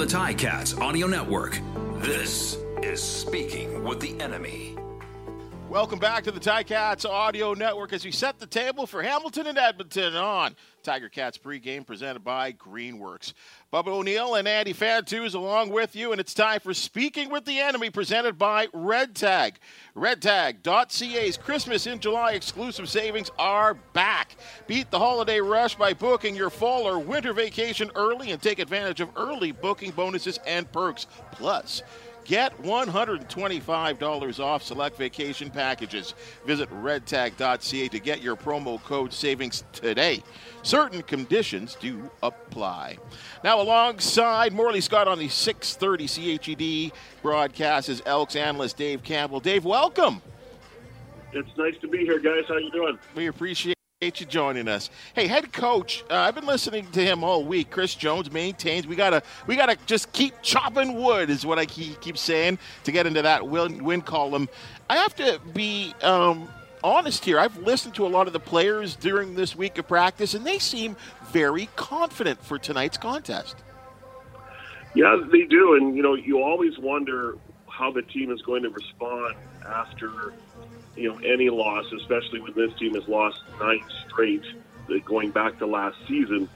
the Ticats Audio Network. This is Speaking with the Enemy. Welcome back to the Ticats Audio Network as we set the table for Hamilton and Edmonton on Tiger Cats pregame presented by Greenworks. Bubba O'Neil and Andy Fantuz along with you, and it's time for Speaking with the Enemy presented by Red Tag. RedTag.ca's Christmas in July exclusive savings are back. Beat the holiday rush by booking your fall or winter vacation early and take advantage of early booking bonuses and perks. Plus, Get $125 off select vacation packages. Visit redtag.ca to get your promo code savings today. Certain conditions do apply. Now, alongside Morley Scott on the 630 CHED broadcast is Elks analyst Dave Campbell. Dave, welcome. It's nice to be here, guys. How you doing? We appreciate Appreciate you joining us. Hey, head coach, uh, I've been listening to him all week. Chris Jones maintains we gotta we gotta just keep chopping wood, is what I keep, keep saying to get into that win, win column. I have to be um, honest here. I've listened to a lot of the players during this week of practice, and they seem very confident for tonight's contest. Yeah, they do, and you know, you always wonder how the team is going to respond after you know any loss, especially when this team has lost nine straight going back to last season,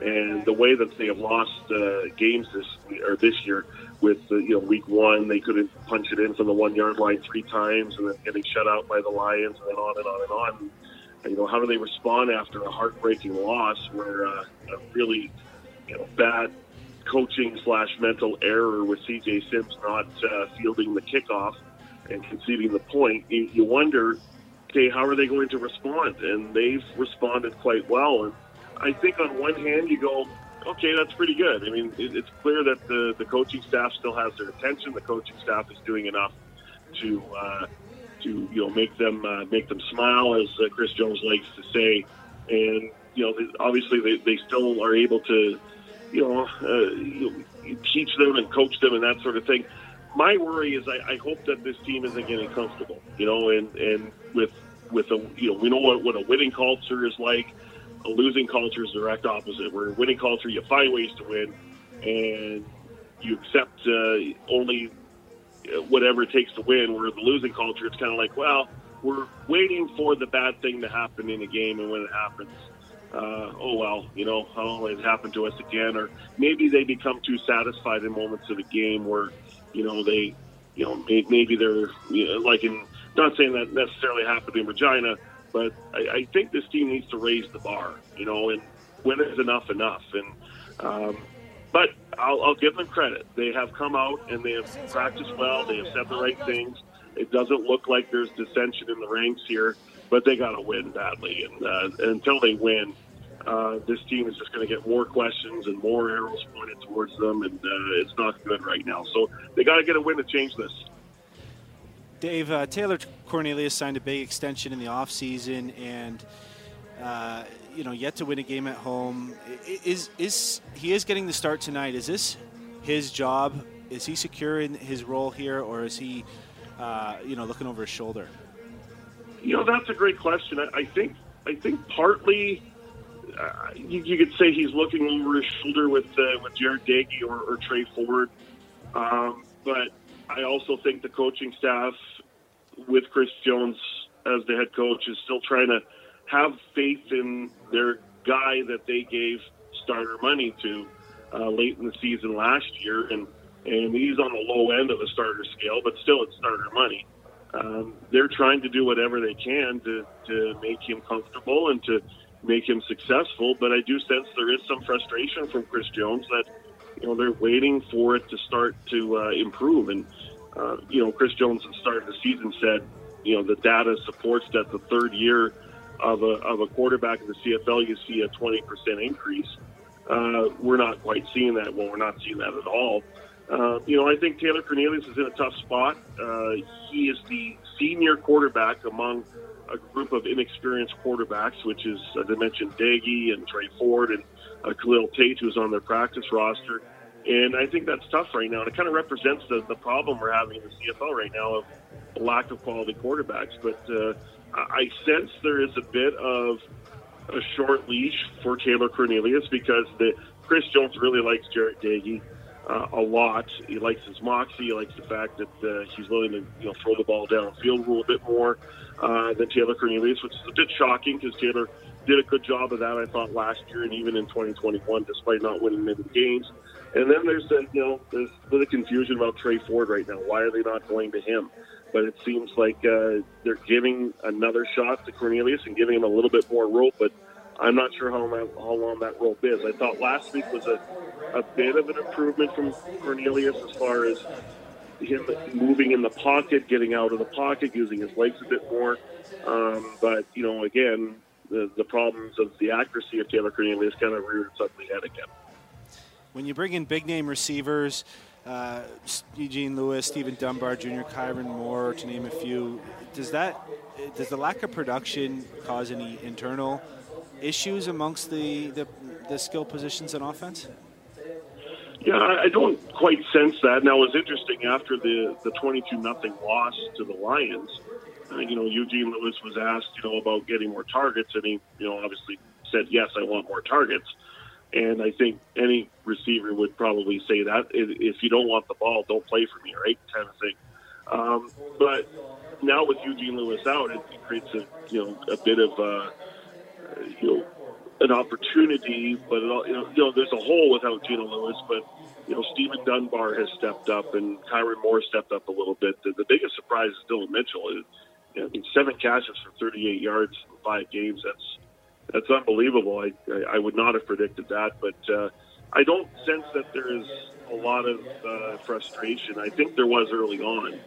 and the way that they have lost uh, games this or this year with uh, you know week one they couldn't punch it in from the one yard line three times and then getting shut out by the Lions and then on and on and on. And, you know how do they respond after a heartbreaking loss where uh, a really you know bad coaching slash mental error with CJ Sims not uh, fielding the kickoff and conceding the point, you, you wonder, okay, how are they going to respond? And they've responded quite well. And I think on one hand, you go, okay, that's pretty good. I mean, it, it's clear that the, the coaching staff still has their attention. The coaching staff is doing enough to uh, to you know make them uh, make them smile, as uh, Chris Jones likes to say. And you know, obviously they, they still are able to you know, uh, you know teach them and coach them and that sort of thing my worry is I, I hope that this team isn't getting comfortable, you know, and, and with with a you know we know what, what a winning culture is like. A losing culture is the direct opposite. Where a winning culture, you find ways to win, and you accept uh, only uh, whatever it takes to win. Where the losing culture, it's kind of like, well, we're waiting for the bad thing to happen in a game, and when it happens, uh, oh well, you know, oh, it happened to us again. Or maybe they become too satisfied in moments of the game where you know, they, you know, maybe they're you know, like in. Not saying that necessarily happened in Regina, but I, I think this team needs to raise the bar. You know, and when is enough enough? And um, but I'll, I'll give them credit. They have come out and they have practiced well. They have said the right things. It doesn't look like there's dissension in the ranks here, but they got to win badly. And uh, until they win, uh, this team is just going to get more questions and more arrows pointed towards them, and uh, it's not good right now. So they got to get a win to change this. Dave, uh, Taylor Cornelius signed a big extension in the offseason and uh, you know yet to win a game at home. Is is he is getting the start tonight? Is this his job? Is he secure in his role here, or is he uh, you know looking over his shoulder? You know that's a great question. I, I think I think partly uh, you, you, could say he's looking over his shoulder with uh, with Jarret Doege or, or Tre Ford, um, but I also think the coaching staff with Chris Jones as the head coach is still trying to have faith in their guy that they gave starter money to uh, late in the season last year, and and he's on the low end of the starter scale, but still it's starter money. Um, they're trying to do whatever they can to to make him comfortable and to make him successful. But I do sense there is some frustration from Chris Jones that you know they're waiting for it to start to uh, improve. And uh, you know, Chris Jones at the start of the season said, you know, the data supports that the third year of a of a quarterback in the CFL, you see a 20% increase. Uh, we're not quite seeing that. Well, we're not seeing that at all. Uh, you know, I think Taylor Cornelius is in a tough spot. Uh, he is the senior quarterback among a group of inexperienced quarterbacks, which is, as I mentioned, Doege and Tre Ford and uh, Khalil Tate, who's on their practice roster. And I think that's tough right now. And it kind of represents the, the problem we're having in the CFL right now of a lack of quality quarterbacks. But uh, I sense there is a bit of a short leash for Taylor Cornelius because the Chris Jones really likes Jarret Doege. Uh, a lot. He likes his moxie. He likes the fact that uh, he's willing to you know throw the ball downfield a little bit more uh, than Taylor Cornelius, which is a bit shocking because Taylor did a good job of that, I thought, last year and even in 2021, despite not winning many games. And then there's the you know there's a bit of confusion about Tre Ford right now. Why are they not going to him? But it seems like uh, they're giving another shot to Cornelius and giving him a little bit more rope. But I'm not sure how long, how long that rope is. I thought last week was a, a bit of an improvement from Cornelius as far as him moving in the pocket, getting out of the pocket, using his legs a bit more. Um, but you know, again, the the problems of the accuracy of Taylor Cornelius kind of reared its ugly head again. When you bring in big name receivers, uh, Eugene Lewis, Stephen Dunbar Jr., Kyran Moore, to name a few, does that does the lack of production cause any internal issues amongst the, the, the skill positions in offense? Yeah, I don't quite sense that. Now, it was interesting after the the twenty two nothing loss to the Lions. Uh, you know, Eugene Lewis was asked, you know, about getting more targets, and he, you know, obviously said, "Yes, I want more targets." And I think any receiver would probably say that if you don't want the ball, don't play for me, right? Kind of thing. Um, but now with Eugene Lewis out, it creates a you know a bit of uh, you know an opportunity, but it, you know, you know there's a hole without Eugene Lewis, but you know Stephen Dunbar has stepped up and Kyran Moore stepped up a little bit. The, the biggest surprise is Dillon Mitchell. I mean, seven catches for 38 yards in five games. That's that's unbelievable. I I, I would not have predicted that, but uh, I don't sense that there is a lot of uh, frustration. I think there was early on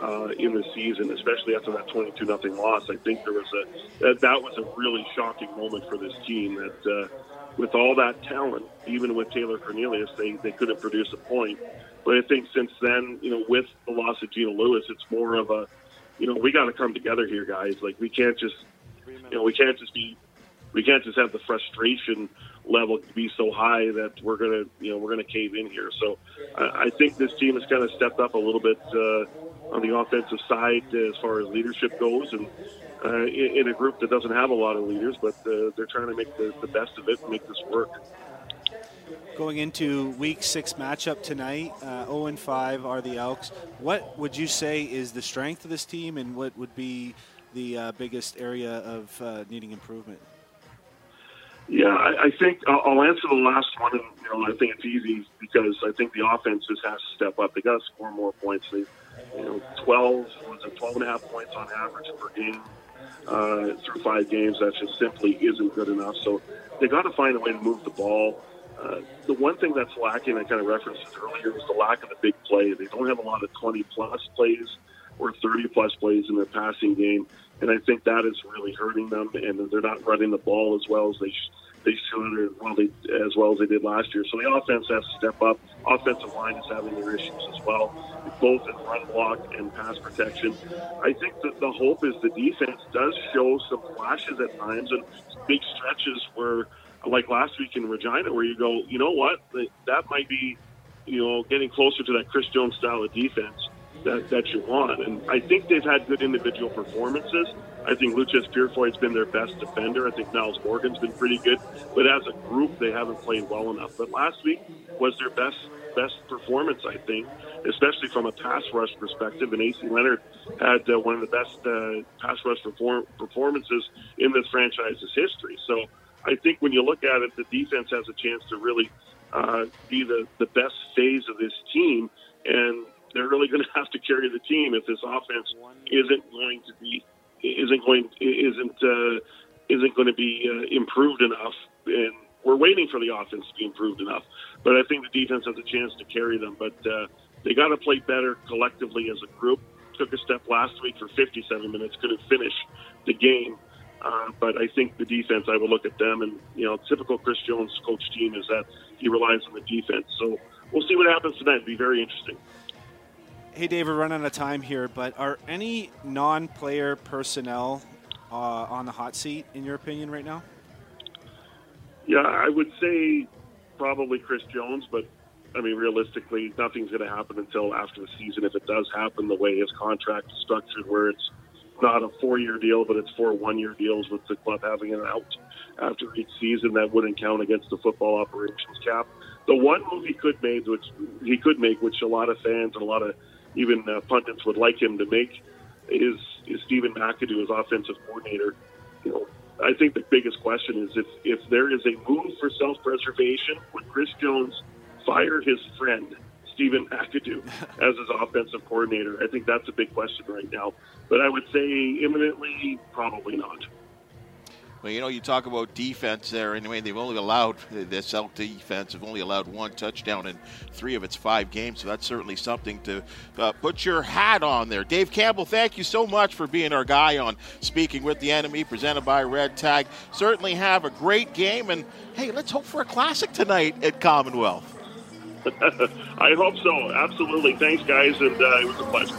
uh, in the season, especially after that 22 nothing loss. I think there was a that, that was a really shocking moment for this team that uh, with all that talent, even with Taylor Cornelius, they, they couldn't produce a point. But I think since then, you know, with the loss of Eugene Lewis, it's more of a, you know, we got to come together here, guys. Like we can't just, you know, we can't just be, we can't just have the frustration level be so high that we're gonna, you know, we're gonna cave in here. So I, I think this team has kind of stepped up a little bit. Uh, on the offensive side as far as leadership goes, and uh, in, in, a group that doesn't have a lot of leaders, but uh, they're trying to make the, the best of it and make this work. Going into Week Six matchup tonight, uh, 0 and 5 are the Elks. What would you say is the strength of this team, and what would be the uh, biggest area of uh, needing improvement? Yeah, I, I think I'll, I'll answer the last one, and you know I think it's easy because I think the offense just has to step up. They got to score more points. They you know, 12, was it 12 and a half points on average per game uh, through five games. That just simply isn't good enough. So they got to find a way to move the ball. Uh, the one thing that's lacking, I kind of referenced it earlier, was the lack of the big play. They don't have a lot of 20 plus plays or 30 plus plays in their passing game, and I think that is really hurting them. And they're not running the ball as well as they they should well they as well as they did last year. So the offense has to step up. Offensive line is having their issues as well, both in run block and pass protection. I think that the hope is the defense does show some flashes at times and big stretches where, like last week in Regina, where you go, you know what, that might be, you know, getting closer to that Chris Jones style of defense that, that you want. And I think they've had good individual performances. I think Loucheiz Purifoy's been their best defender. I think Nyles Morgan's been pretty good. But as a group, they haven't played well enough. But last week was their best best performance, I think, especially from a pass rush perspective. And AC Leonard had uh, one of the best uh, pass rush perform- performances in this franchise's history. So I think when you look at it, the defense has a chance to really uh, be the, the best phase of this team. And they're really going to have to carry the team if this offense isn't going to be isn't going isn't uh, isn't going to be uh, improved enough. And we're waiting for the offense to be improved enough. But I think the defense has a chance to carry them. But uh, they got to play better collectively as a group. Took a step last week for 57 minutes, couldn't finish the game. Uh, but I think the defense, I will look at them, and you know, typical Chris Jones coach team is that he relies on the defense. So we'll see what happens tonight. It'll be very interesting. Hey, Dave, we're running out of time here, but are any non-player personnel uh, on the hot seat in your opinion right now? Yeah, I would say probably Chris Jones, but I mean, realistically, nothing's going to happen until after the season. If it does happen, the way his contract is structured, where it's not a four-year deal, but it's four one-year deals with the club having an out after each season, that wouldn't count against the football operations cap. the one move he could make, which he could make, which a lot of fans and a lot of even uh, pundits would like him to make, is is Stephen McAdoo as offensive coordinator. You know, I think the biggest question is if if there is a move for self preservation, would Chris Jones fire his friend Stephen McAdoo as his offensive coordinator? I think that's a big question right now. But I would say imminently, probably not. Well, you know, you talk about defense there. Anyway, they've only allowed this Elk defense have only allowed one touchdown in three of its five games. So that's certainly something to uh, put your hat on there. Dave Campbell, thank you so much for being our guy on Speaking with the Enemy, presented by Red Tag. Certainly have a great game, and hey, let's hope for a classic tonight at Commonwealth. I hope so. Absolutely. Thanks, guys, and uh, it was a pleasure.